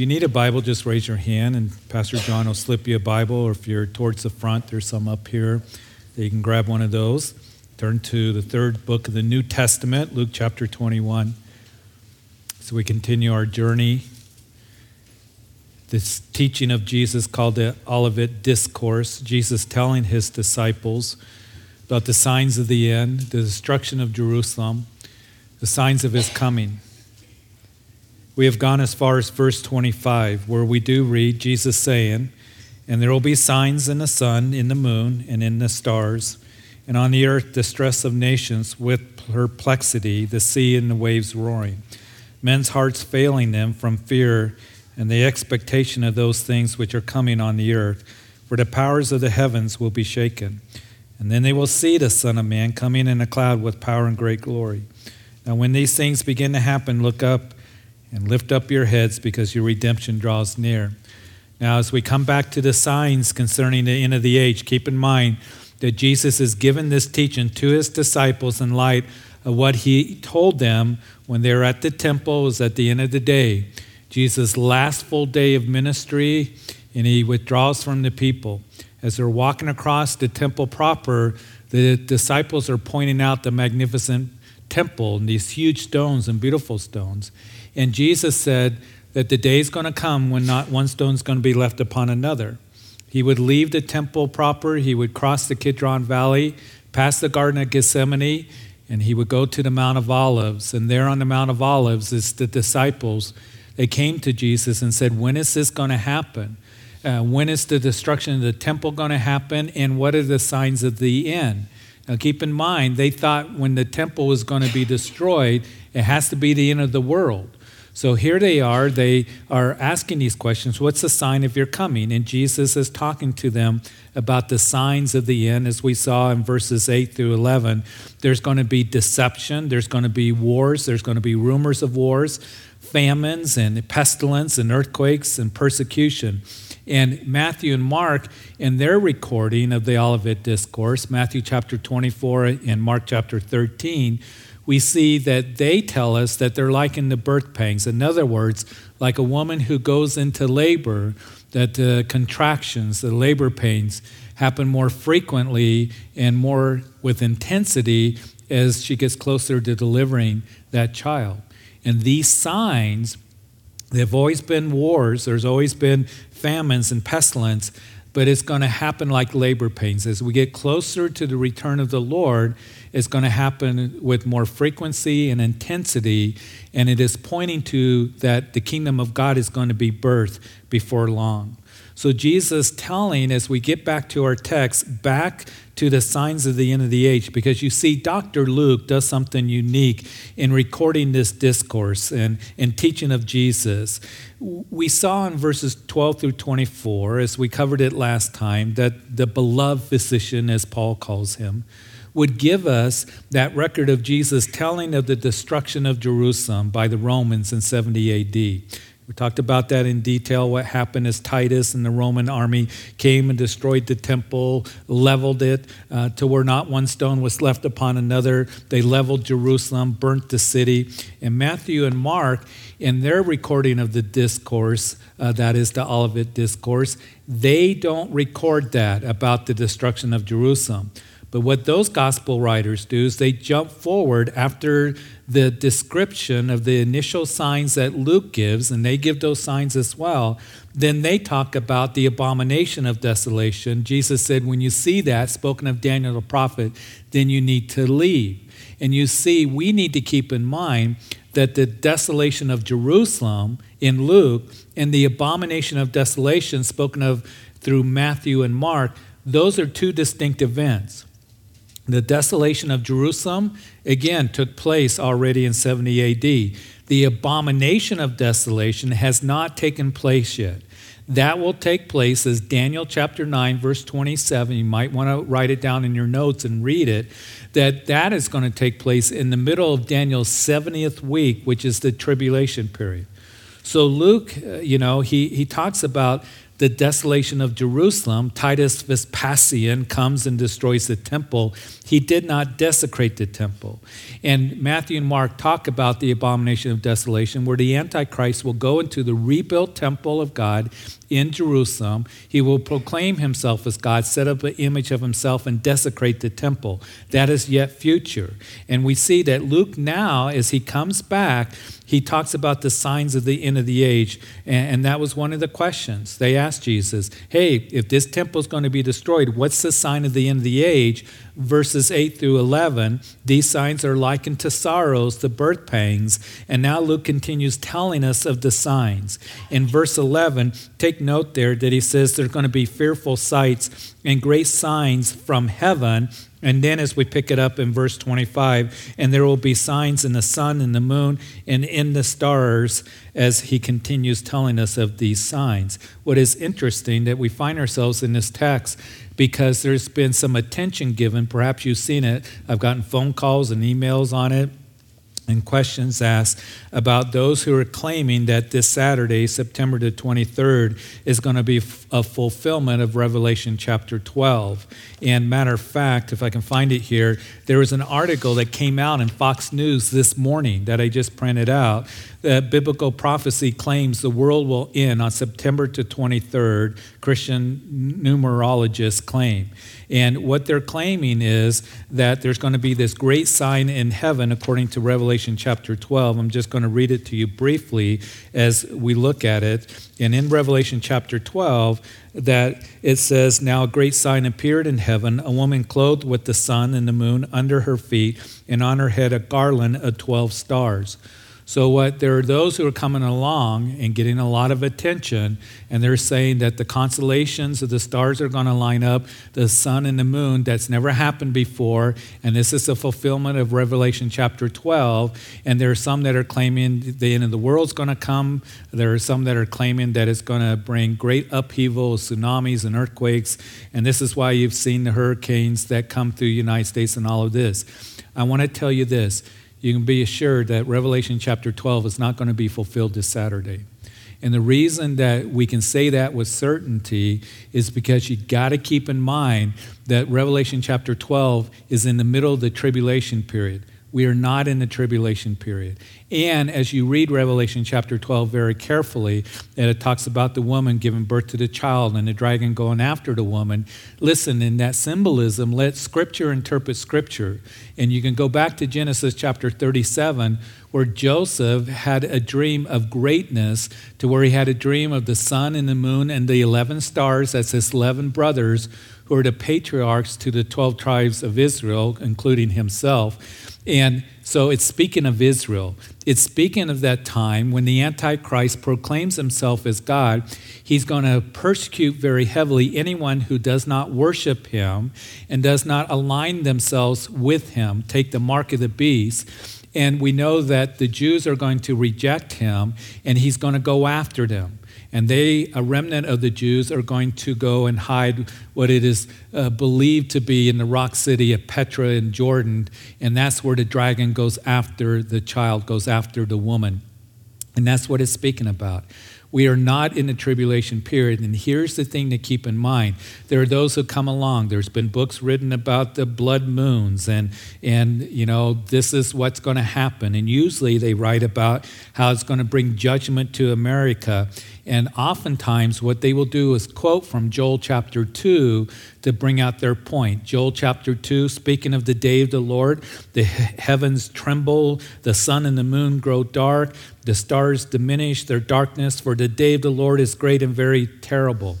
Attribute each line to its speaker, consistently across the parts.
Speaker 1: you need a Bible, just raise your hand and Pastor John will slip you a Bible. Or if you're towards the front, there's some up here. That you can grab one of those. Turn to the third book of the New Testament, Luke chapter 21. So we continue our journey. This teaching of Jesus called the Olivet Discourse, Jesus telling his disciples about the signs of the end, the destruction of Jerusalem, the signs of his coming. We have gone as far as verse 25, where we do read Jesus saying, And there will be signs in the sun, in the moon, and in the stars, and on the earth distress of nations with perplexity, the sea and the waves roaring, men's hearts failing them from fear and the expectation of those things which are coming on the earth, for the powers of the heavens will be shaken. And then they will see the Son of Man coming in a cloud with power and great glory. Now, when these things begin to happen, look up and lift up your heads because your redemption draws near. Now, as we come back to the signs concerning the end of the age, keep in mind that Jesus has given this teaching to his disciples in light of what he told them when they were at the temple, was at the end of the day. Jesus' last full day of ministry, and he withdraws from the people. As they're walking across the temple proper, the disciples are pointing out the magnificent temple and these huge stones and beautiful stones. And Jesus said that the day is going to come when not one stone is going to be left upon another. He would leave the temple proper, he would cross the Kidron Valley, pass the Garden of Gethsemane, and he would go to the Mount of Olives. And there on the Mount of Olives is the disciples. They came to Jesus and said, When is this going to happen? Uh, when is the destruction of the temple going to happen? And what are the signs of the end? Now, keep in mind, they thought when the temple was going to be destroyed, it has to be the end of the world. So here they are, they are asking these questions What's the sign of your coming? And Jesus is talking to them about the signs of the end, as we saw in verses 8 through 11. There's going to be deception, there's going to be wars, there's going to be rumors of wars, famines, and pestilence, and earthquakes, and persecution. And Matthew and Mark, in their recording of the Olivet Discourse, Matthew chapter 24 and Mark chapter 13, we see that they tell us that they're like in the birth pangs. In other words, like a woman who goes into labor, that the contractions, the labor pains, happen more frequently and more with intensity as she gets closer to delivering that child. And these signs, there have always been wars, there's always been famines and pestilence, but it's going to happen like labor pains. As we get closer to the return of the Lord, it's going to happen with more frequency and intensity, and it is pointing to that the kingdom of God is going to be birthed before long. So, Jesus telling, as we get back to our text, back to the signs of the end of the age, because you see, Dr. Luke does something unique in recording this discourse and, and teaching of Jesus. We saw in verses 12 through 24, as we covered it last time, that the beloved physician, as Paul calls him, would give us that record of Jesus telling of the destruction of Jerusalem by the Romans in 70 AD. We talked about that in detail what happened as Titus and the Roman army came and destroyed the temple, leveled it uh, to where not one stone was left upon another. They leveled Jerusalem, burnt the city. And Matthew and Mark, in their recording of the discourse, uh, that is the Olivet Discourse, they don't record that about the destruction of Jerusalem. But what those gospel writers do is they jump forward after the description of the initial signs that Luke gives, and they give those signs as well. Then they talk about the abomination of desolation. Jesus said, when you see that, spoken of Daniel the prophet, then you need to leave. And you see, we need to keep in mind that the desolation of Jerusalem in Luke and the abomination of desolation spoken of through Matthew and Mark, those are two distinct events. The desolation of Jerusalem, again, took place already in 70 AD. The abomination of desolation has not taken place yet. That will take place as Daniel chapter 9 verse 27 you might want to write it down in your notes and read it that that is going to take place in the middle of Daniel's 70th week which is the tribulation period. So Luke, uh, you know, he he talks about the desolation of Jerusalem, Titus Vespasian comes and destroys the temple. He did not desecrate the temple. And Matthew and Mark talk about the abomination of desolation, where the Antichrist will go into the rebuilt temple of God in Jerusalem. He will proclaim himself as God, set up an image of himself, and desecrate the temple. That is yet future. And we see that Luke now, as he comes back, he talks about the signs of the end of the age. And, that was one of the questions. They asked Jesus, hey, if this temple is going to be destroyed, what's the sign of the end of the age? Verses 8 through 11, these signs are likened to sorrows, the birth pangs. And now Luke continues telling us of the signs. In verse 11, take note there that he says there are going to be fearful sights and great signs from heaven and then, as we pick it up in verse 25, and there will be signs in the sun and the moon and in the stars, as he continues telling us of these signs. What is interesting that we find ourselves in this text because there's been some attention given. Perhaps you've seen it. I've gotten phone calls and emails on it and questions asked about those who are claiming that this Saturday, September the 23rd, is going to be a fulfillment of Revelation chapter 12. And matter of fact, if I can find it here, there was an article that came out in Fox News this morning that I just printed out. That biblical prophecy claims the world will end on September the 23rd, Christian numerologists claim. And what they're claiming is that there's going to be this great sign in heaven, according to Revelation chapter 12. I'm just going to read it to you briefly as we look at it. And in Revelation chapter 12, that it says, Now a great sign appeared in heaven, a woman clothed with the sun and the moon under her feet, and on her head a garland of 12 stars. So, what there are those who are coming along and getting a lot of attention, and they're saying that the constellations of the stars are going to line up, the sun and the moon, that's never happened before, and this is a fulfillment of Revelation chapter 12. And there are some that are claiming the end of the world's going to come. There are some that are claiming that it's going to bring great upheaval, tsunamis, and earthquakes. And this is why you've seen the hurricanes that come through the United States and all of this. I want to tell you this you can be assured that Revelation chapter 12 is not going to be fulfilled this Saturday. And the reason that we can say that with certainty is because you got to keep in mind that Revelation chapter 12 is in the middle of the tribulation period. We are not in the tribulation period. And as you read Revelation chapter 12 very carefully, and it talks about the woman giving birth to the child and the dragon going after the woman. Listen, in that symbolism, let Scripture interpret Scripture. And you can go back to Genesis chapter 37, where Joseph had a dream of greatness, to where he had a dream of the sun and the moon and the 11 stars as his 11 brothers, who are the patriarchs to the 12 tribes of Israel, including himself. And so it's speaking of Israel. It's speaking of that time when the Antichrist proclaims himself as God. He's going to persecute very heavily anyone who does not worship him and does not align themselves with him, take the mark of the beast. And we know that the Jews are going to reject him and he's going to go after them and they, a remnant of the Jews, are going to go and hide what it is uh, believed to be in the rock city of Petra in Jordan, and that's where the dragon goes after the child, goes after the woman. And that's what it's speaking about. We are not in the tribulation period. And here's the thing to keep in mind there are those who come along. There's been books written about the blood moons, and, and you know, this is what's going to happen. And usually they write about how it's going to bring judgment to America. And oftentimes, what they will do is quote from Joel chapter 2 to bring out their point. Joel chapter 2, speaking of the day of the Lord, the heavens tremble, the sun and the moon grow dark, the stars diminish their darkness, for the day of the Lord is great and very terrible.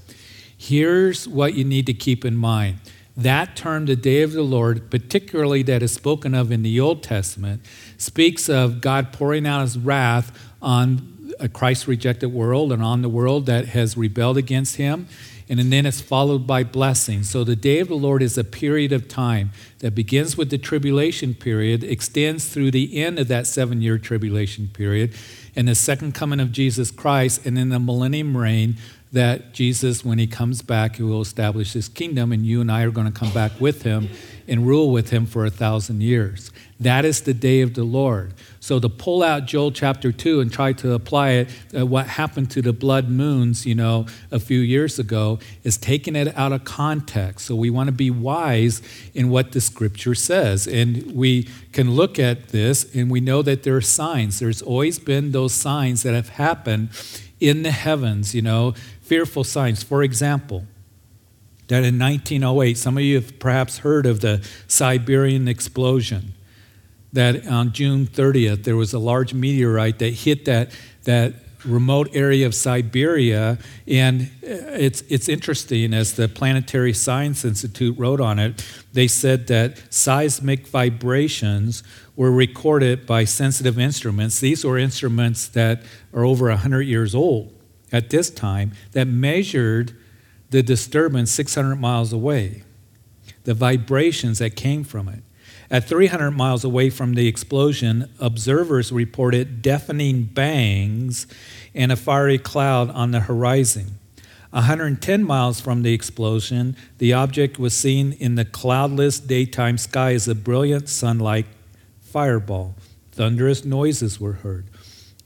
Speaker 1: Here's what you need to keep in mind. That term, the day of the Lord, particularly that is spoken of in the Old Testament, speaks of God pouring out his wrath on a Christ rejected world and on the world that has rebelled against him. And then it's followed by blessing. So the day of the Lord is a period of time that begins with the tribulation period, extends through the end of that seven year tribulation period, and the second coming of Jesus Christ, and then the millennium reign that Jesus, when he comes back, he will establish his kingdom, and you and I are going to come back with him and rule with him for a thousand years. That is the day of the Lord. So to pull out Joel chapter 2 and try to apply it, uh, what happened to the blood moons, you know, a few years ago, is taking it out of context. So we want to be wise in what the scripture says. And we can look at this and we know that there are signs. There's always been those signs that have happened in the heavens, you know, fearful signs. For example, that in 1908, some of you have perhaps heard of the Siberian explosion that on June 30th, there was a large meteorite that hit that, that remote area of Siberia. And it's, it's interesting, as the Planetary Science Institute wrote on it, they said that seismic vibrations were recorded by sensitive instruments. These were instruments that are over 100 years old at this time that measured the disturbance 600 miles away, the vibrations that came from it. At 300 miles away from the explosion, observers reported deafening bangs and a fiery cloud on the horizon. 110 miles from the explosion, the object was seen in the cloudless daytime sky as a brilliant sunlight fireball. Thunderous noises were heard.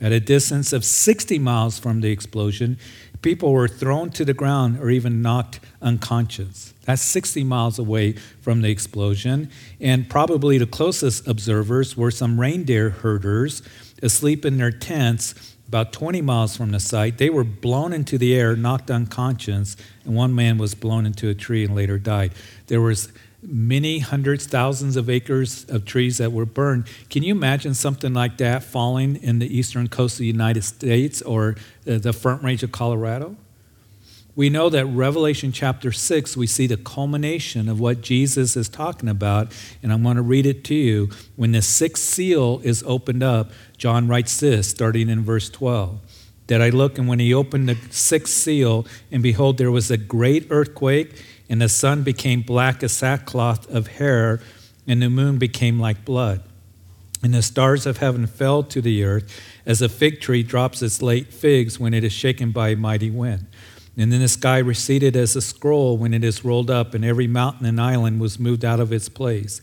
Speaker 1: At a distance of 60 miles from the explosion, people were thrown to the ground or even knocked unconscious. That's 60 miles away from the explosion. And probably the closest observers were some reindeer herders asleep in their tents about 20 miles from the site. They were blown into the air, knocked unconscious, and one man was blown into a tree and later died. There was many hundreds, thousands of acres of trees that were burned. Can you imagine something like that falling in the eastern coast of the United States or uh, the Front Range of Colorado? We know that Revelation chapter 6, we see the culmination of what Jesus is talking about, and I'm going to read it to you. When the sixth seal is opened up, John writes this, starting in verse 12. That I look, and when he opened the sixth seal, and behold, there was a great earthquake and the sun became black as sackcloth of hair, and the moon became like blood. And the stars of heaven fell to the earth, as a fig tree drops its late figs when it is shaken by a mighty wind. And then the sky receded as a scroll when it is rolled up, and every mountain and island was moved out of its place.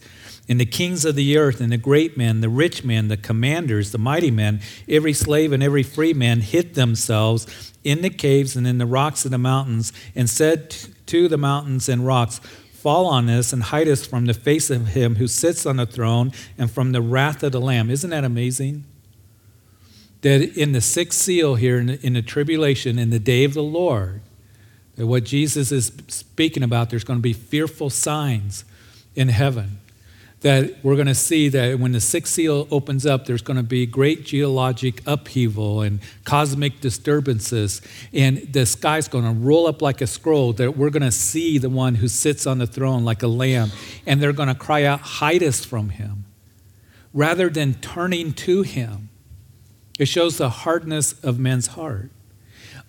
Speaker 1: And the kings of the earth, and the great men, the rich men, the commanders, the mighty men, every slave and every free man hid themselves in the caves and in the rocks of the mountains, and said to the mountains and rocks, Fall on us and hide us from the face of him who sits on the throne and from the wrath of the Lamb. Isn't that amazing? That in the sixth seal here, in the, in the tribulation, in the day of the Lord, that what Jesus is speaking about, there's going to be fearful signs in heaven that we're going to see that when the sixth seal opens up, there's going to be great geologic upheaval and cosmic disturbances, and the sky's going to roll up like a scroll. That we're going to see the one who sits on the throne like a lamb, and they're going to cry out, Hide us from him, rather than turning to him. It shows the hardness of men's heart.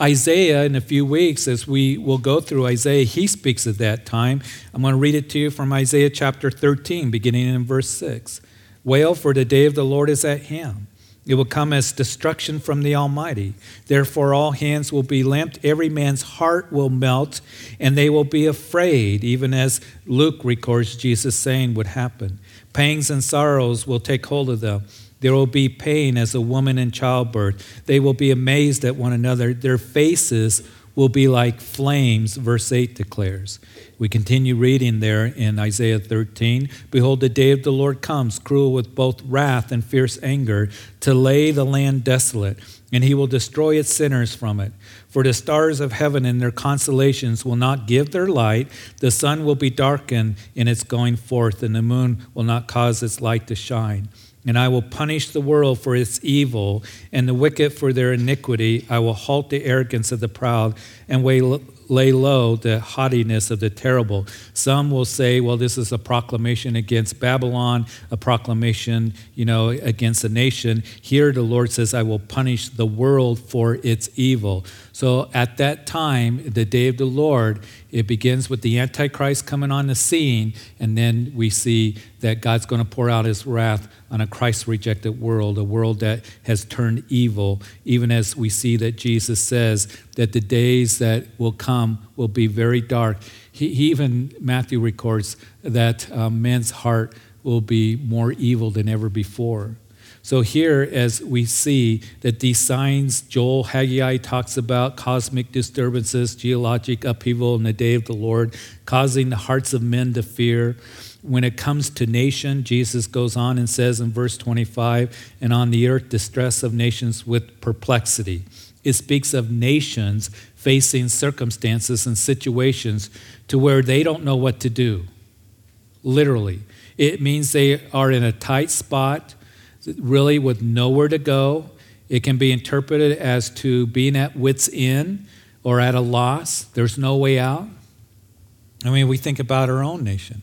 Speaker 1: Isaiah, in a few weeks, as we will go through Isaiah, he speaks at that time. I'm going to read it to you from Isaiah chapter 13, beginning in verse 6. Wail, for the day of the Lord is at hand. It will come as destruction from the Almighty. Therefore, all hands will be lamped, every man's heart will melt, and they will be afraid, even as Luke records Jesus saying would happen. Pangs and sorrows will take hold of them. There will be pain as a woman in childbirth. They will be amazed at one another. Their faces will be like flames, verse 8 declares. We continue reading there in Isaiah 13 Behold, the day of the Lord comes, cruel with both wrath and fierce anger, to lay the land desolate, and he will destroy its sinners from it. For the stars of heaven and their constellations will not give their light, the sun will be darkened in its going forth, and the moon will not cause its light to shine. And I will punish the world for its evil and the wicked for their iniquity. I will halt the arrogance of the proud and lay low the haughtiness of the terrible. Some will say, well, this is a proclamation against Babylon, a proclamation, you know, against a nation. Here the Lord says, I will punish the world for its evil. So at that time, the day of the Lord, It begins with the Antichrist coming on the scene, and then we see that God's going to pour out his wrath on a Christ rejected world, a world that has turned evil, even as we see that Jesus says that the days that will come will be very dark. He, he even, Matthew records that um, man's heart will be more evil than ever before. So, here, as we see that these signs, Joel Haggai talks about cosmic disturbances, geologic upheaval in the day of the Lord, causing the hearts of men to fear. When it comes to nation, Jesus goes on and says in verse 25, and on the earth, distress of nations with perplexity. It speaks of nations facing circumstances and situations to where they don't know what to do. Literally. It means they are in a tight spot really with nowhere to go. It can be interpreted as to being at wits' end or at a loss. There's no way out. I mean, we think about our own nation.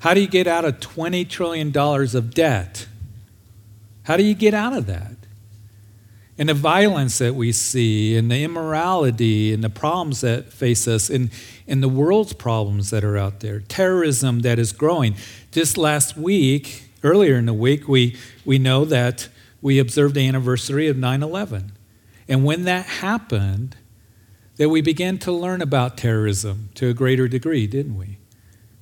Speaker 1: How do you get out of $20 trillion of debt? How do you get out of that? And the violence that we see, and the immorality, and the problems that face us, and, and the world's problems that are out there, terrorism that is growing. Just last week, Earlier in the week, we, we know that we observed the anniversary of 9 11. And when that happened, that we began to learn about terrorism to a greater degree, didn't we?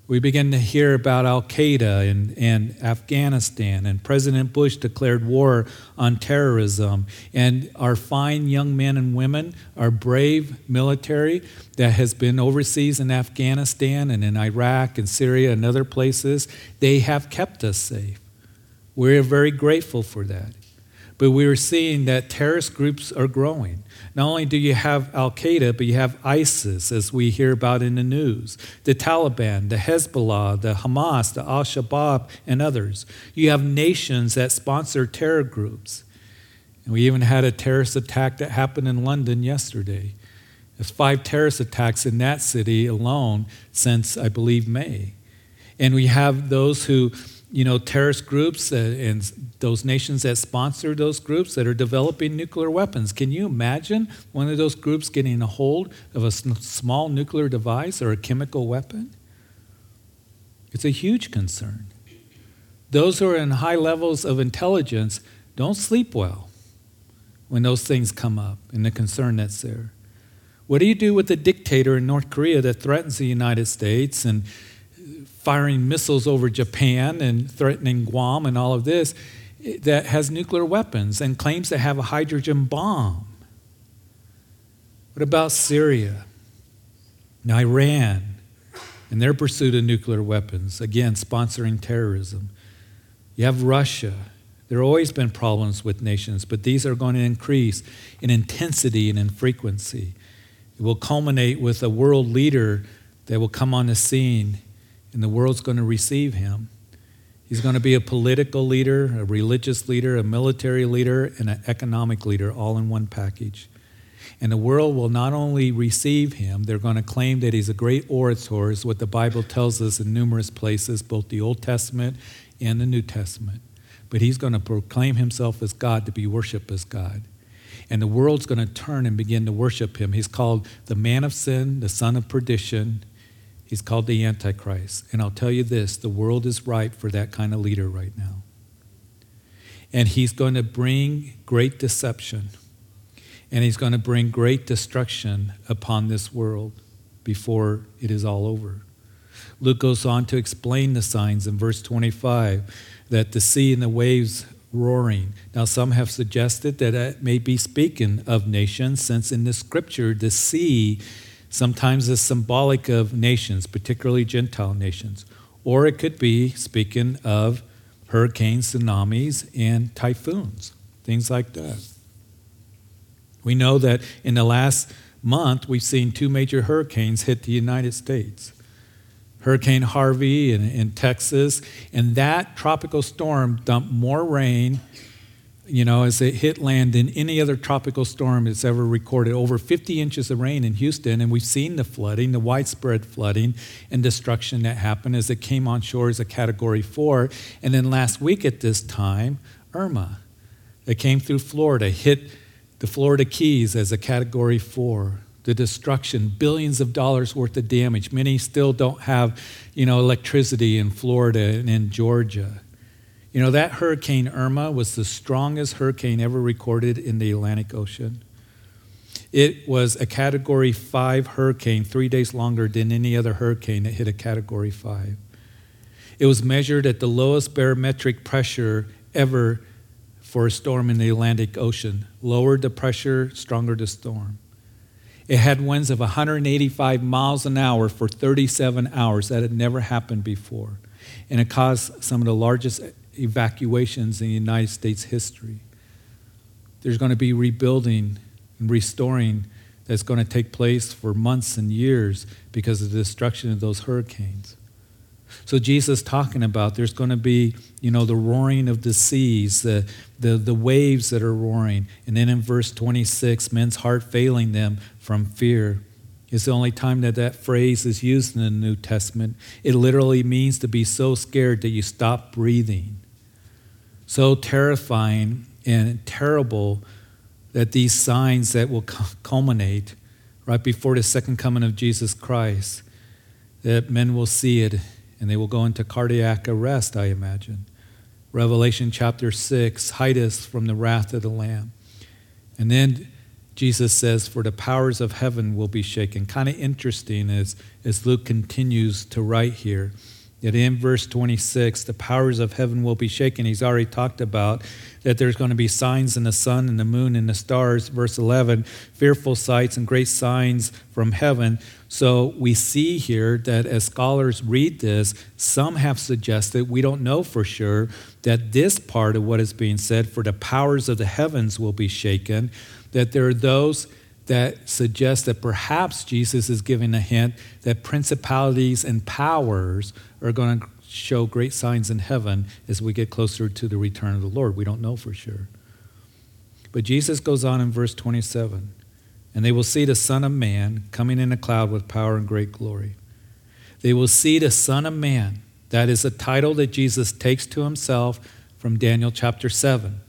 Speaker 1: We begin to hear about Al Qaeda and, and Afghanistan, and President Bush declared war on terrorism. And our fine young men and women, our brave military that has been overseas in Afghanistan and in Iraq and Syria and other places, they have kept us safe. We're very grateful for that. But we are seeing that terrorist groups are growing. Not only do you have Al Qaeda, but you have ISIS, as we hear about in the news, the Taliban, the Hezbollah, the Hamas, the Al Shabaab, and others. You have nations that sponsor terror groups. And we even had a terrorist attack that happened in London yesterday. There's five terrorist attacks in that city alone since, I believe, May. And we have those who you know, terrorist groups and those nations that sponsor those groups that are developing nuclear weapons. Can you imagine one of those groups getting a hold of a small nuclear device or a chemical weapon? It's a huge concern. Those who are in high levels of intelligence don't sleep well when those things come up and the concern that's there. What do you do with the dictator in North Korea that threatens the United States and firing missiles over Japan and threatening Guam and all of this, that has nuclear weapons and claims to have a hydrogen bomb. What about Syria and Iran and their pursuit of nuclear weapons? Again, sponsoring terrorism. You have Russia. There have always been problems with nations, but these are going to increase in intensity and in frequency. It will culminate with a world leader that will come on the scene and the world's going to receive him. He's going to be a political leader, a religious leader, a military leader, and an economic leader all in one package. And the world will not only receive him, they're going to claim that he's a great orator, is what the Bible tells us in numerous places, both the Old Testament and the New Testament. But he's going to proclaim himself as God to be worshiped as God. And the world's going to turn and begin to worship him. He's called the man of sin, the son of perdition, He's called the Antichrist. And I'll tell you this the world is ripe for that kind of leader right now. And he's going to bring great deception. And he's going to bring great destruction upon this world before it is all over. Luke goes on to explain the signs in verse 25 that the sea and the waves roaring. Now, some have suggested that it may be speaking of nations, since in the scripture, the sea sometimes is symbolic of nations, particularly Gentile nations. Or it could be speaking of hurricanes, tsunamis, and typhoons, things like that. We know that in the last month, we've seen two major hurricanes hit the United States. Hurricane Harvey in, in Texas, and that tropical storm dumped more rain you know, as it hit land than any other tropical storm that's ever recorded. Over 50 inches of rain in Houston, and we've seen the flooding, the widespread flooding and destruction that happened as it came on shore as a Category 4. And then last week at this time, Irma, that came through Florida, hit the Florida Keys as a Category 4. the destruction, billions of dollars worth of damage. Many still don't have, you know, electricity in Florida and in Georgia. You know, that Hurricane Irma was the strongest hurricane ever recorded in the Atlantic Ocean. It was a Category 5 hurricane, three days longer than any other hurricane that hit a Category 5. It was measured at the lowest barometric pressure ever for a storm in the Atlantic Ocean. Lower the pressure, stronger the storm. It had winds of 185 miles an hour for 37 hours. That had never happened before. And it caused some of the largest evacuations in the United States history. There's going to be rebuilding and restoring that's going to take place for months and years because of the destruction of those hurricanes. So Jesus talking about there's going to be, you know, the roaring of the seas, the, the, the waves that are roaring. And then in verse 26, men's heart failing them from fear. It's the only time that that phrase is used in the New Testament. It literally means to be so scared that you stop breathing so terrifying and terrible that these signs that will culminate right before the second coming of Jesus Christ, that men will see it and they will go into cardiac arrest, I imagine. Revelation chapter 6 hide us from the wrath of the Lamb. And then Jesus says, For the powers of heaven will be shaken. Kind of interesting as, as Luke continues to write here. That in verse 26, the powers of heaven will be shaken. He's already talked about that there's going to be signs in the sun and the moon and the stars. Verse 11, fearful sights and great signs from heaven. So we see here that as scholars read this, some have suggested, we don't know for sure, that this part of what is being said, for the powers of the heavens will be shaken, that there are those that suggests that perhaps Jesus is giving a hint that principalities and powers are going to show great signs in heaven as we get closer to the return of the Lord. We don't know for sure. But Jesus goes on in verse 27 and they will see the Son of Man coming in a cloud with power and great glory. They will see the Son of Man. That is a title that Jesus takes to himself from Daniel chapter 7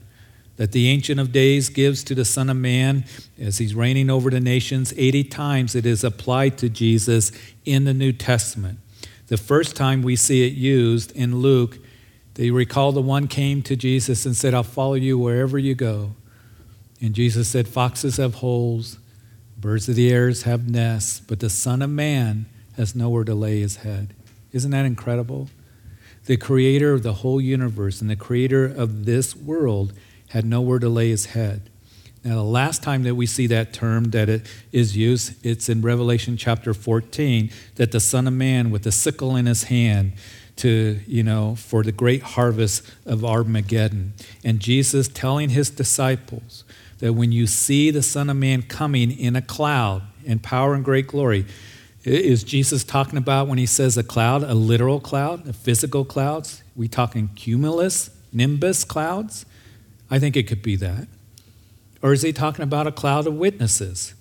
Speaker 1: that the Ancient of Days gives to the Son of Man as he's reigning over the nations. 80 times it is applied to Jesus in the New Testament. The first time we see it used in Luke, they recall the one came to Jesus and said, I'll follow you wherever you go. And Jesus said, Foxes have holes, birds of the air have nests, but the Son of Man has nowhere to lay his head. Isn't that incredible? The creator of the whole universe and the creator of this world had nowhere to lay his head. Now, the last time that we see that term that it is used, it's in Revelation chapter 14, that the Son of Man with the sickle in his hand to, you know, for the great harvest of Armageddon. And Jesus telling his disciples that when you see the Son of Man coming in a cloud in power and great glory, is Jesus talking about when he says a cloud, a literal cloud, a physical clouds? We talking cumulus, nimbus clouds? I think it could be that. Or is he talking about a cloud of witnesses?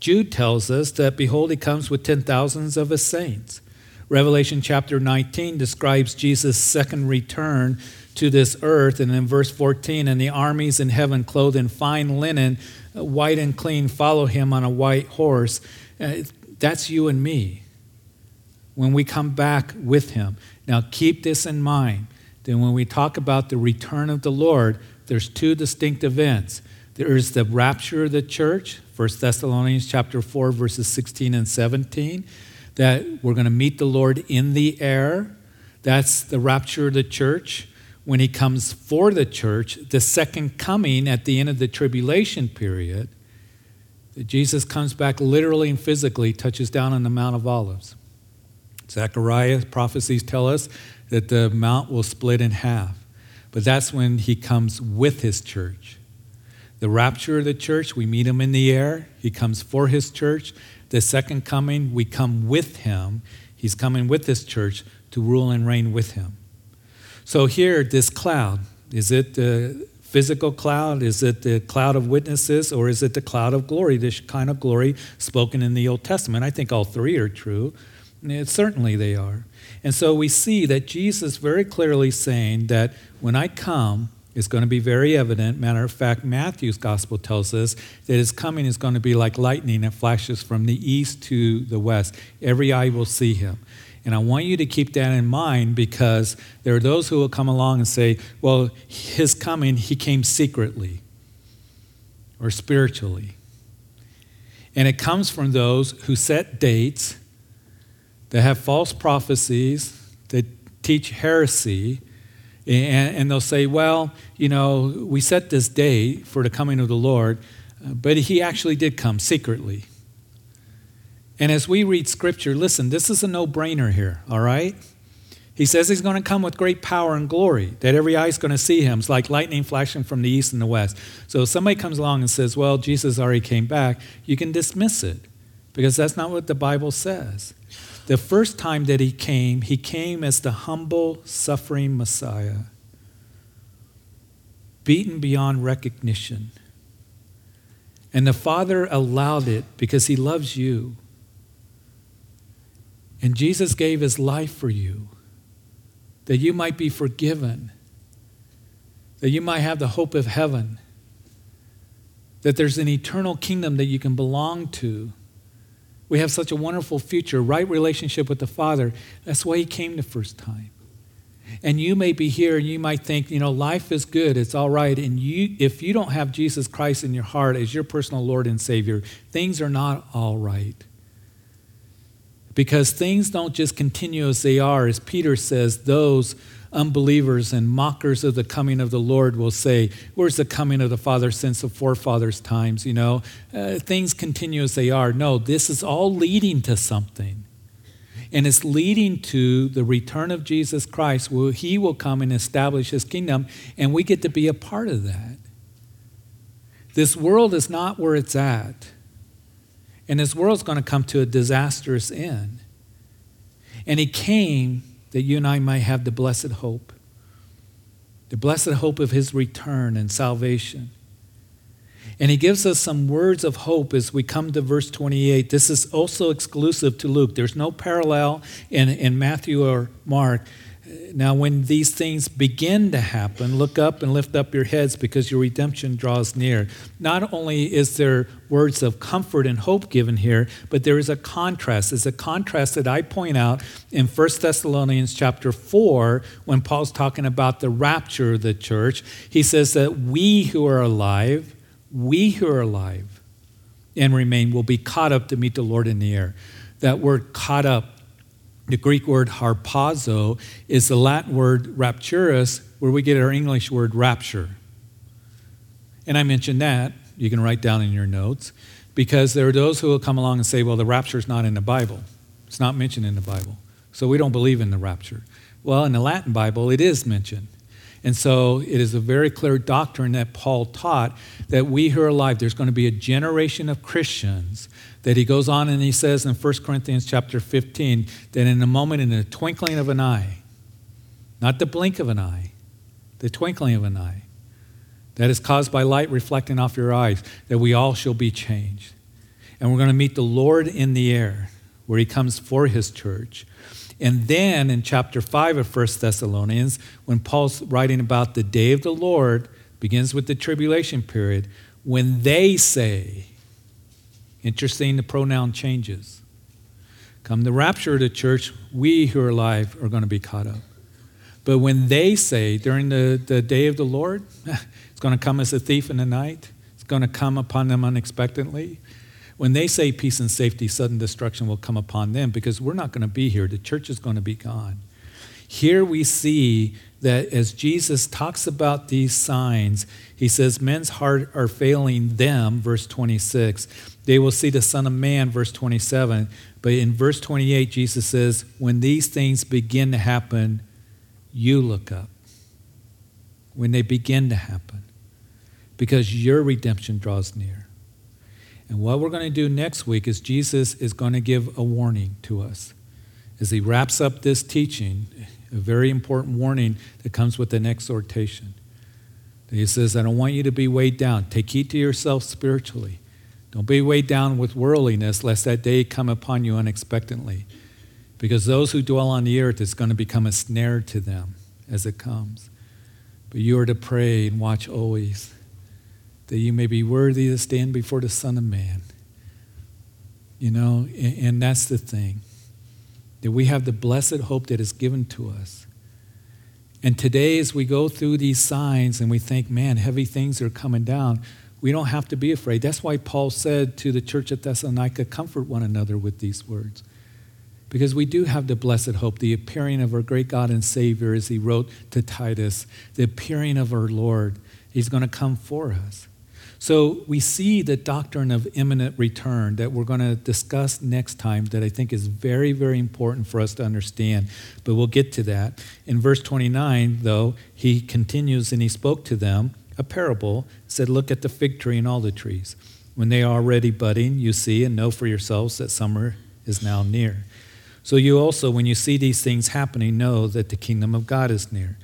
Speaker 1: Jude tells us that, behold, he comes with ten thousands of his saints. Revelation chapter 19 describes Jesus' second return to this earth. And in verse 14, and the armies in heaven, clothed in fine linen, white and clean, follow him on a white horse. Uh, that's you and me when we come back with him. Now, keep this in mind. Then, when we talk about the return of the Lord, there's two distinct events. There is the rapture of the church, 1 Thessalonians chapter 4, verses 16 and 17, that we're going to meet the Lord in the air. That's the rapture of the church. When he comes for the church, the second coming at the end of the tribulation period, Jesus comes back literally and physically, touches down on the Mount of Olives. Zechariah prophecies tell us that the mount will split in half. But that's when he comes with his church. The rapture of the church, we meet him in the air. He comes for his church. The second coming, we come with him. He's coming with his church to rule and reign with him. So here, this cloud, is it the physical cloud? Is it the cloud of witnesses? Or is it the cloud of glory, this kind of glory spoken in the Old Testament? I think all three are true. It, certainly they are. And so we see that Jesus very clearly saying that when I come is going to be very evident. Matter of fact, Matthew's gospel tells us that his coming is going to be like lightning that flashes from the east to the west. Every eye will see him. And I want you to keep that in mind because there are those who will come along and say, well, his coming, he came secretly or spiritually. And it comes from those who set dates, that have false prophecies, that teach heresy, and, and, they'll say, well, you know, we set this day for the coming of the Lord, uh, but he actually did come secretly. And as we read scripture, listen, this is a no brainer here, all right? He says he's going to come with great power and glory, that every eye is going to see him. It's like lightning flashing from the east and the west. So if somebody comes along and says, well, Jesus already came back, you can dismiss it because that's not what the Bible says. The first time that he came, he came as the humble, suffering Messiah, beaten beyond recognition. And the Father allowed it because he loves you. And Jesus gave his life for you that you might be forgiven, that you might have the hope of heaven, that there's an eternal kingdom that you can belong to we have such a wonderful future, right relationship with the Father. That's why He came the first time. And you may be here and you might think, you know, life is good, it's all right. And you, if you don't have Jesus Christ in your heart as your personal Lord and Savior, things are not all right. Because things don't just continue as they are. As Peter says, those unbelievers and mockers of the coming of the Lord will say, Where's the coming of the Father since the forefathers' times? You know, uh, things continue as they are. No, this is all leading to something. And it's leading to the return of Jesus Christ, where he will come and establish his kingdom, and we get to be a part of that. This world is not where it's at. And this world's going to come to a disastrous end. And he came that you and I might have the blessed hope, the blessed hope of his return and salvation. And he gives us some words of hope as we come to verse 28. This is also exclusive to Luke. There's no parallel in, in Matthew or Mark. Now, when these things begin to happen, look up and lift up your heads because your redemption draws near. Not only is there words of comfort and hope given here, but there is a contrast. There's a contrast that I point out in 1 Thessalonians chapter 4 when Paul's talking about the rapture of the church. He says that we who are alive, we who are alive and remain will be caught up to meet the Lord in the air. That word caught up the Greek word harpazo is the Latin word rapturus, where we get our English word rapture. And I mentioned that, you can write down in your notes, because there are those who will come along and say, well, the rapture is not in the Bible. It's not mentioned in the Bible. So we don't believe in the rapture. Well, in the Latin Bible, it is mentioned. And so it is a very clear doctrine that Paul taught that we who are alive, there's going to be a generation of Christians that he goes on and he says in 1 Corinthians chapter 15 that in a moment, in the twinkling of an eye, not the blink of an eye, the twinkling of an eye, that is caused by light reflecting off your eyes, that we all shall be changed. And we're going to meet the Lord in the air, where he comes for his church. And then in chapter 5 of 1 Thessalonians, when Paul's writing about the day of the Lord, begins with the tribulation period, when they say, Interesting, the pronoun changes. Come the rapture of the church, we who are alive are going to be caught up. But when they say during the, the day of the Lord, it's going to come as a thief in the night, it's going to come upon them unexpectedly. When they say peace and safety, sudden destruction will come upon them because we're not going to be here. The church is going to be gone. Here we see that as Jesus talks about these signs, he says, Men's heart are failing them, verse 26. They will see the Son of Man, verse 27. But in verse 28, Jesus says, When these things begin to happen, you look up. When they begin to happen, because your redemption draws near. And what we're going to do next week is Jesus is going to give a warning to us. As he wraps up this teaching, a very important warning that comes with an exhortation. He says, I don't want you to be weighed down. Take heed to yourself spiritually. Don't be weighed down with worldliness, lest that day come upon you unexpectedly. Because those who dwell on the earth is going to become a snare to them as it comes. But you are to pray and watch always that you may be worthy to stand before the Son of Man. You know, and, and that's the thing that we have the blessed hope that is given to us. And today, as we go through these signs and we think, man, heavy things are coming down, we don't have to be afraid. That's why Paul said to the church at Thessalonica, comfort one another with these words. Because we do have the blessed hope, the appearing of our great God and Savior, as he wrote to Titus, the appearing of our Lord. He's going to come for us. So we see the doctrine of imminent return that we're going to discuss next time that I think is very, very important for us to understand. But we'll get to that. In verse 29, though, he continues and he spoke to them a parable, said, Look at the fig tree and all the trees. When they are already budding, you see and know for yourselves that summer is now near. So you also, when you see these things happening, know that the kingdom of God is near.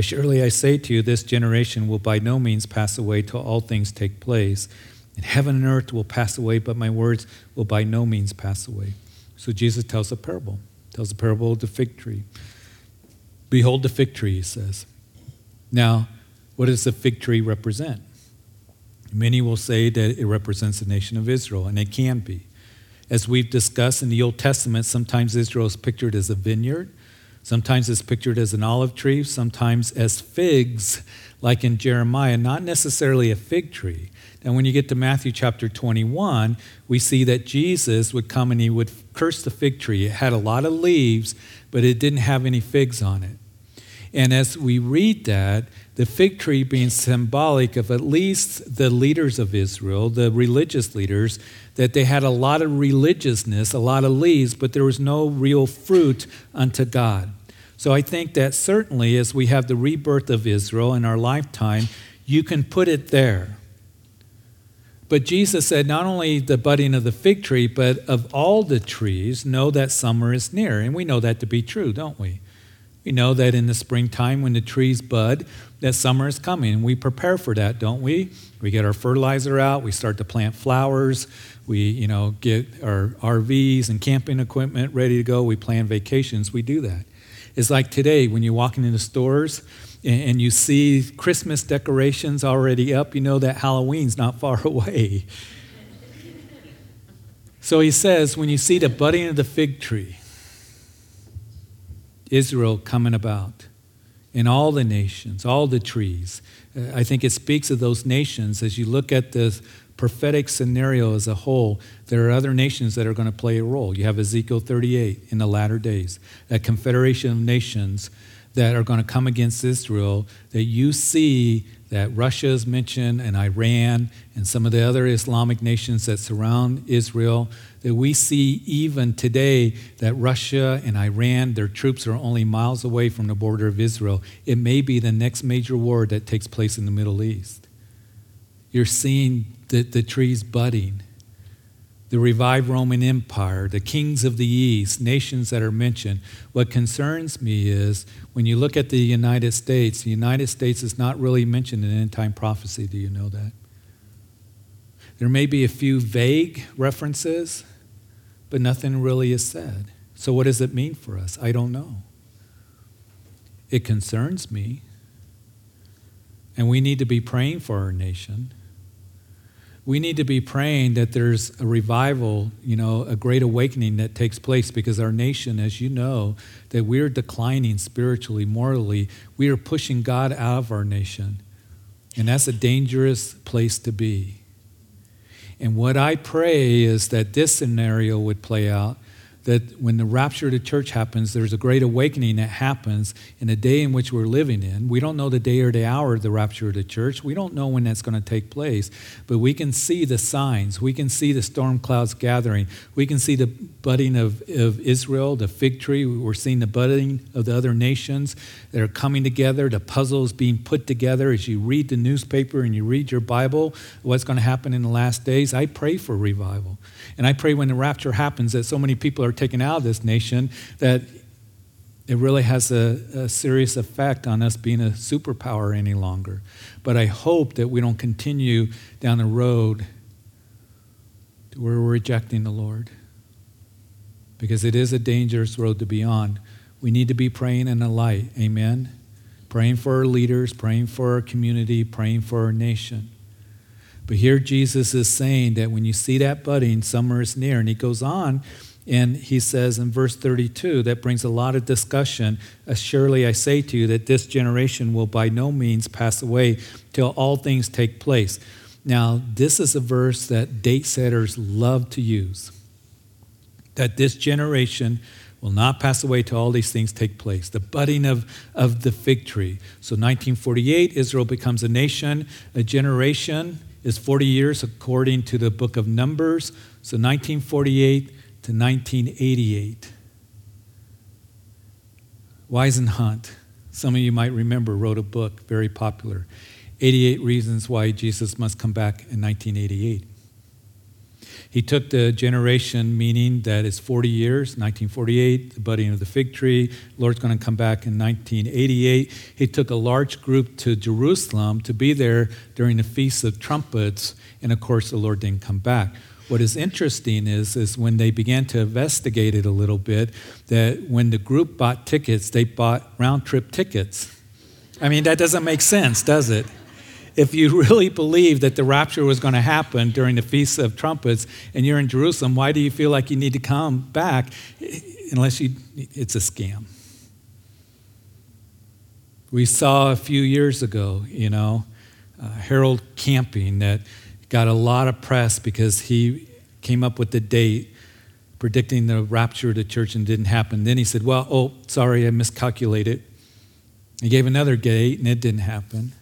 Speaker 1: Surely I say to you, this generation will by no means pass away till all things take place. And heaven and earth will pass away, but my words will by no means pass away. So Jesus tells a parable, tells a parable of the fig tree. Behold the fig tree, he says. Now, what does the fig tree represent? Many will say that it represents the nation of Israel, and it can be. As we've discussed in the Old Testament, sometimes Israel is pictured as a vineyard, Sometimes it's pictured as an olive tree, sometimes as figs, like in Jeremiah, not necessarily a fig tree. And when you get to Matthew chapter 21, we see that Jesus would come and he would curse the fig tree. It had a lot of leaves, but it didn't have any figs on it. And as we read that, the fig tree being symbolic of at least the leaders of Israel, the religious leaders, that they had a lot of religiousness, a lot of leaves, but there was no real fruit unto God. So I think that certainly as we have the rebirth of Israel in our lifetime, you can put it there. But Jesus said, not only the budding of the fig tree, but of all the trees, know that summer is near. And we know that to be true, don't we? We know that in the springtime, when the trees bud, that summer is coming. We prepare for that, don't we? We get our fertilizer out, we start to plant flowers, we, you know, get our RVs and camping equipment ready to go, we plan vacations, we do that. It's like today when you're walking into stores and you see Christmas decorations already up, you know that Halloween's not far away. So he says, when you see the budding of the fig tree, Israel coming about, in all the nations, all the trees, uh, I think it speaks of those nations as you look at the prophetic scenario as a whole, there are other nations that are going to play a role. You have Ezekiel 38 in the latter days, that confederation of nations that are going to come against Israel, that you see that Russia is mentioned and Iran and some of the other Islamic nations that surround Israel, that we see even today that Russia and Iran, their troops are only miles away from the border of Israel. It may be the next major war that takes place in the Middle East. You're seeing the, the trees budding. The revived Roman Empire, the kings of the East, nations that are mentioned. What concerns me is when you look at the United States, the United States is not really mentioned in end time prophecy. Do you know that? There may be a few vague references, but nothing really is said. So, what does it mean for us? I don't know. It concerns me. And we need to be praying for our nation we need to be praying that there's a revival, you know, a great awakening that takes place because our nation, as you know, that we're declining spiritually, morally. We are pushing God out of our nation. And that's a dangerous place to be. And what I pray is that this scenario would play out that when the rapture of the church happens, there's a great awakening that happens in the day in which we're living in. We don't know the day or the hour of the rapture of the church. We don't know when that's going to take place, but we can see the signs. We can see the storm clouds gathering. We can see the budding of, of Israel, the fig tree. We're seeing the budding of the other nations that are coming together, the puzzles being put together as you read the newspaper and you read your Bible, what's going to happen in the last days. I pray for revival. And I pray when the rapture happens that so many people are taken out of this nation that it really has a, a, serious effect on us being a superpower any longer. But I hope that we don't continue down the road to where we're rejecting the Lord. Because it is a dangerous road to be on. We need to be praying in the light. Amen praying for our leaders, praying for our community, praying for our nation. But here Jesus is saying that when you see that budding, summer is near. And he goes on and he says in verse 32, that brings a lot of discussion. Surely I say to you that this generation will by no means pass away till all things take place. Now, this is a verse that date setters love to use. That this generation will not pass away till all these things take place. The budding of, of the fig tree. So, 1948, Israel becomes a nation. A generation is 40 years according to the book of Numbers. So, 1948 to 1988. Hunt, some of you might remember, wrote a book, very popular 88 Reasons Why Jesus Must Come Back in 1988. He took the generation, meaning that it's 40 years, 1948, the budding of the fig tree. Lord's going to come back in 1988. He took a large group to Jerusalem to be there during the Feast of Trumpets, and of course, the Lord didn't come back. What is interesting is, is when they began to investigate it a little bit, that when the group bought tickets, they bought round trip tickets. I mean, that doesn't make sense, does it? If you really believe that the rapture was going to happen during the Feast of Trumpets and you're in Jerusalem, why do you feel like you need to come back unless you, it's a scam? We saw a few years ago, you know, uh, Harold Camping that got a lot of press because he came up with the date predicting the rapture of the church and didn't happen. Then he said, Well, oh, sorry, I miscalculated. He gave another date and it didn't happen.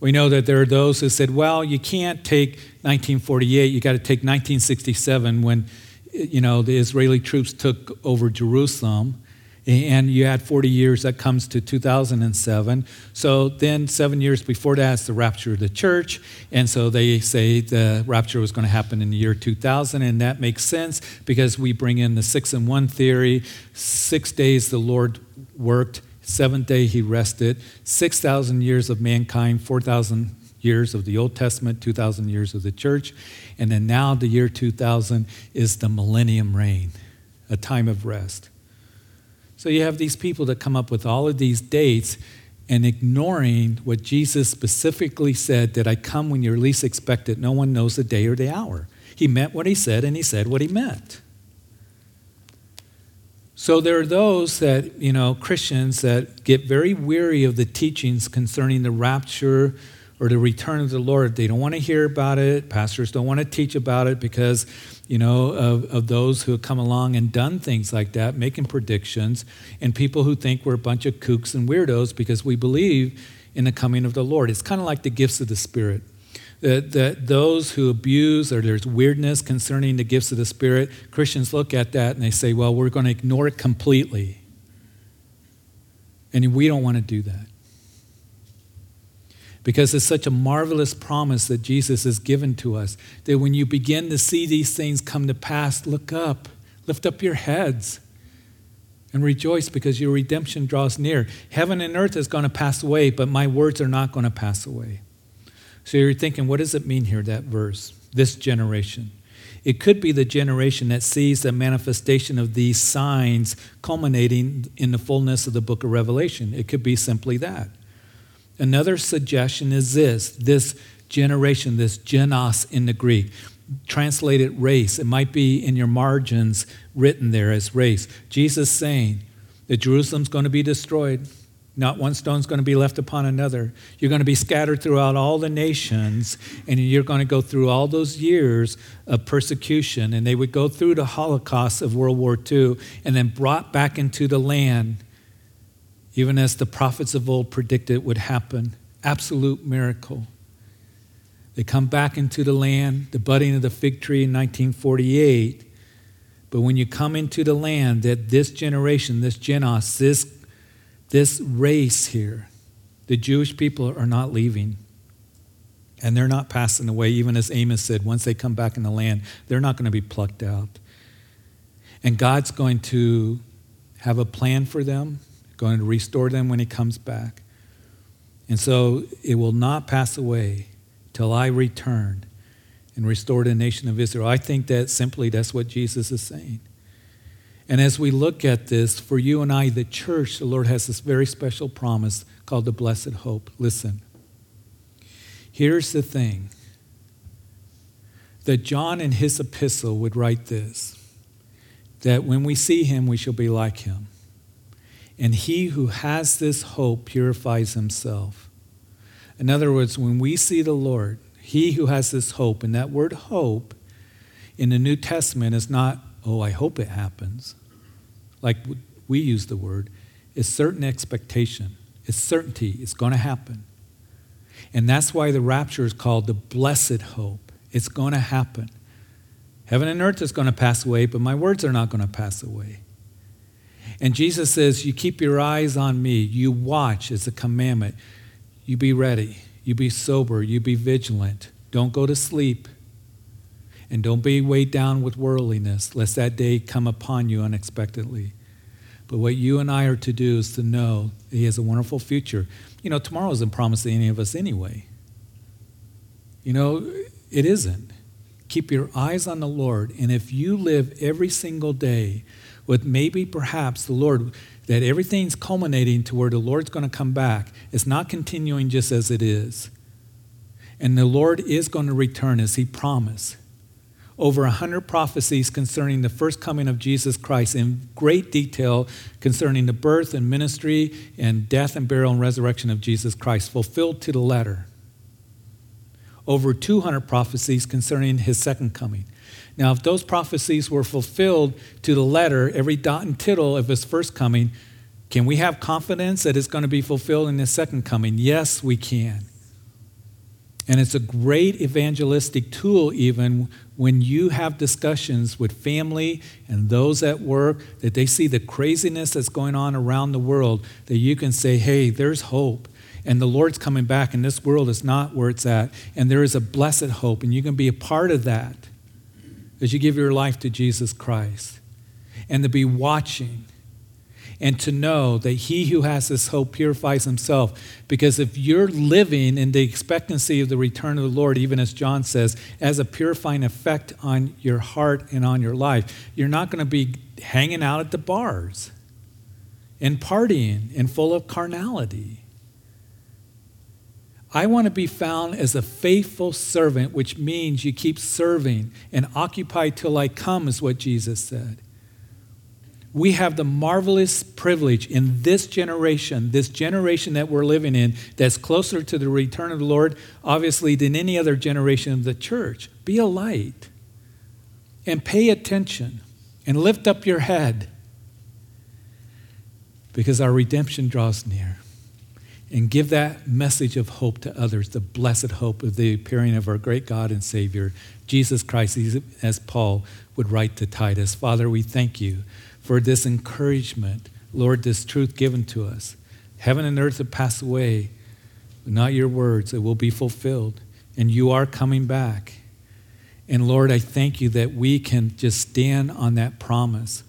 Speaker 1: We know that there are those who said, well, you can't take 1948, you got to take 1967 when you know the Israeli troops took over Jerusalem and you had 40 years that comes to 2007 so then seven years before that is the rapture of the church and so they say the rapture was going to happen in the year 2000 and that makes sense because we bring in the six and one theory. Six days the lord worked seventh day he rested 6000 years of mankind 4000 years of the old testament 2000 years of the church and then now the year 2000 is the millennium reign a time of rest so you have these people that come up with all of these dates and ignoring what Jesus specifically said that I come when you're least expected. No one knows the day or the hour. He meant what he said, and he said what he meant. So there are those that, you know, Christians that get very weary of the teachings concerning the rapture or the return of the Lord. They don't want to hear about it. Pastors don't want to teach about it because you know, of, of those who have come along and done things like that, making predictions, and people who think we're a bunch of kooks and weirdos because we believe in the coming of the Lord. It's kind of like the gifts of the Spirit. That, that those who abuse or there's weirdness concerning the gifts of the Spirit, Christians look at that and they say, well, we're going to ignore it completely. And we don't want to do that because it's such a marvelous promise that Jesus has given to us that when you begin to see these things come to pass, look up, lift up your heads, and rejoice because your redemption draws near. Heaven and earth is going to pass away, but my words are not going to pass away. So you're thinking, what does it mean here, that verse? This generation. It could be the generation that sees the manifestation of these signs culminating in the fullness of the book of Revelation. It could be simply that. Another suggestion is this this generation, this genos in the Greek, translated race. It might be in your margins written there as race. Jesus saying that Jerusalem's going to be destroyed. Not one stone's going to be left upon another. You're going to be scattered throughout all the nations, and you're going to go through all those years of persecution. And they would go through the Holocaust of World War II and then brought back into the land even as the prophets of old predicted would happen. Absolute miracle. They come back into the land, the budding of the fig tree in 1948. But when you come into the land, that this generation, this genos, this, this race here, the Jewish people are not leaving. And they're not passing away, even as Amos said, once they come back in the land, they're not going to be plucked out. And God's going to have a plan for them going to restore them when he comes back. And so it will not pass away till I return and restore the nation of Israel. I think that simply that's what Jesus is saying. And as we look at this, for you and I, the church, the Lord has this very special promise called the blessed hope. Listen, here's the thing that John in his epistle would write this that when we see him, we shall be like him. And he who has this hope purifies himself. In other words, when we see the Lord, he who has this hope, and that word hope in the New Testament is not, oh, I hope it happens, like we use the word. It's certain expectation, it's certainty, it's going to happen. And that's why the rapture is called the blessed hope. It's going to happen. Heaven and earth is going to pass away, but my words are not going to pass away. And Jesus says, You keep your eyes on me. You watch as a commandment. You be ready. You be sober. You be vigilant. Don't go to sleep. And don't be weighed down with worldliness, lest that day come upon you unexpectedly. But what you and I are to do is to know He has a wonderful future. You know, tomorrow isn't promised to any of us anyway. You know, it isn't. Keep your eyes on the Lord. And if you live every single day with maybe perhaps the Lord, that everything's culminating to where the Lord's going to come back, it's not continuing just as it is. And the Lord is going to return as He promised over a hundred prophecies concerning the first coming of Jesus Christ in great detail concerning the birth and ministry and death and burial and resurrection of Jesus Christ, fulfilled to the letter. Over 200 prophecies concerning his second coming. Now, if those prophecies were fulfilled to the letter, every dot and tittle of his first coming, can we have confidence that it's going to be fulfilled in his second coming? Yes, we can. And it's a great evangelistic tool, even when you have discussions with family and those at work, that they see the craziness that's going on around the world, that you can say, hey, there's hope. And the Lord's coming back, and this world is not where it's at. And there is a blessed hope, and you can be a part of that as you give your life to Jesus Christ. And to be watching and to know that he who has this hope purifies himself. Because if you're living in the expectancy of the return of the Lord, even as John says, as a purifying effect on your heart and on your life, you're not going to be hanging out at the bars and partying and full of carnality. I want to be found as a faithful servant, which means you keep serving and occupy till I come, is what Jesus said we have the marvelous privilege in this generation, this generation that we're living in, that's closer to the return of the Lord, obviously, than any other generation of the church. Be a light and pay attention and lift up your head because our redemption draws near. And give that message of hope to others, the blessed hope of the appearing of our great God and Savior, Jesus Christ, as Paul would write to Titus. Father, we thank you for this encouragement. Lord, this truth given to us. Heaven and earth have passed away, but not your words. It will be fulfilled. And you are coming back. And Lord, I thank you that we can just stand on that promise,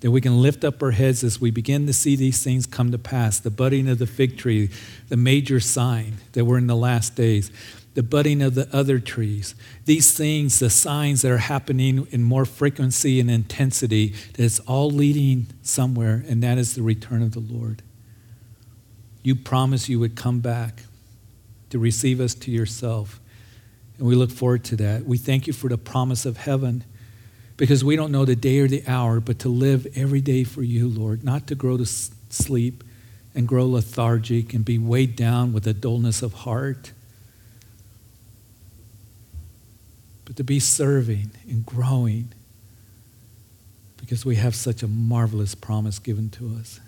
Speaker 1: that we can lift up our heads as we begin to see these things come to pass the budding of the fig tree, the major sign that we're in the last days the budding of the other trees. These things, the signs that are happening in more frequency and intensity, that it's all leading somewhere, and that is the return of the Lord. You promised you would come back to receive us to yourself. And we look forward to that. We thank you for the promise of heaven because we don't know the day or the hour, but to live every day for you, Lord, not to grow to sleep and grow lethargic and be weighed down with a dullness of heart but to be serving and growing because we have such a marvelous promise given to us.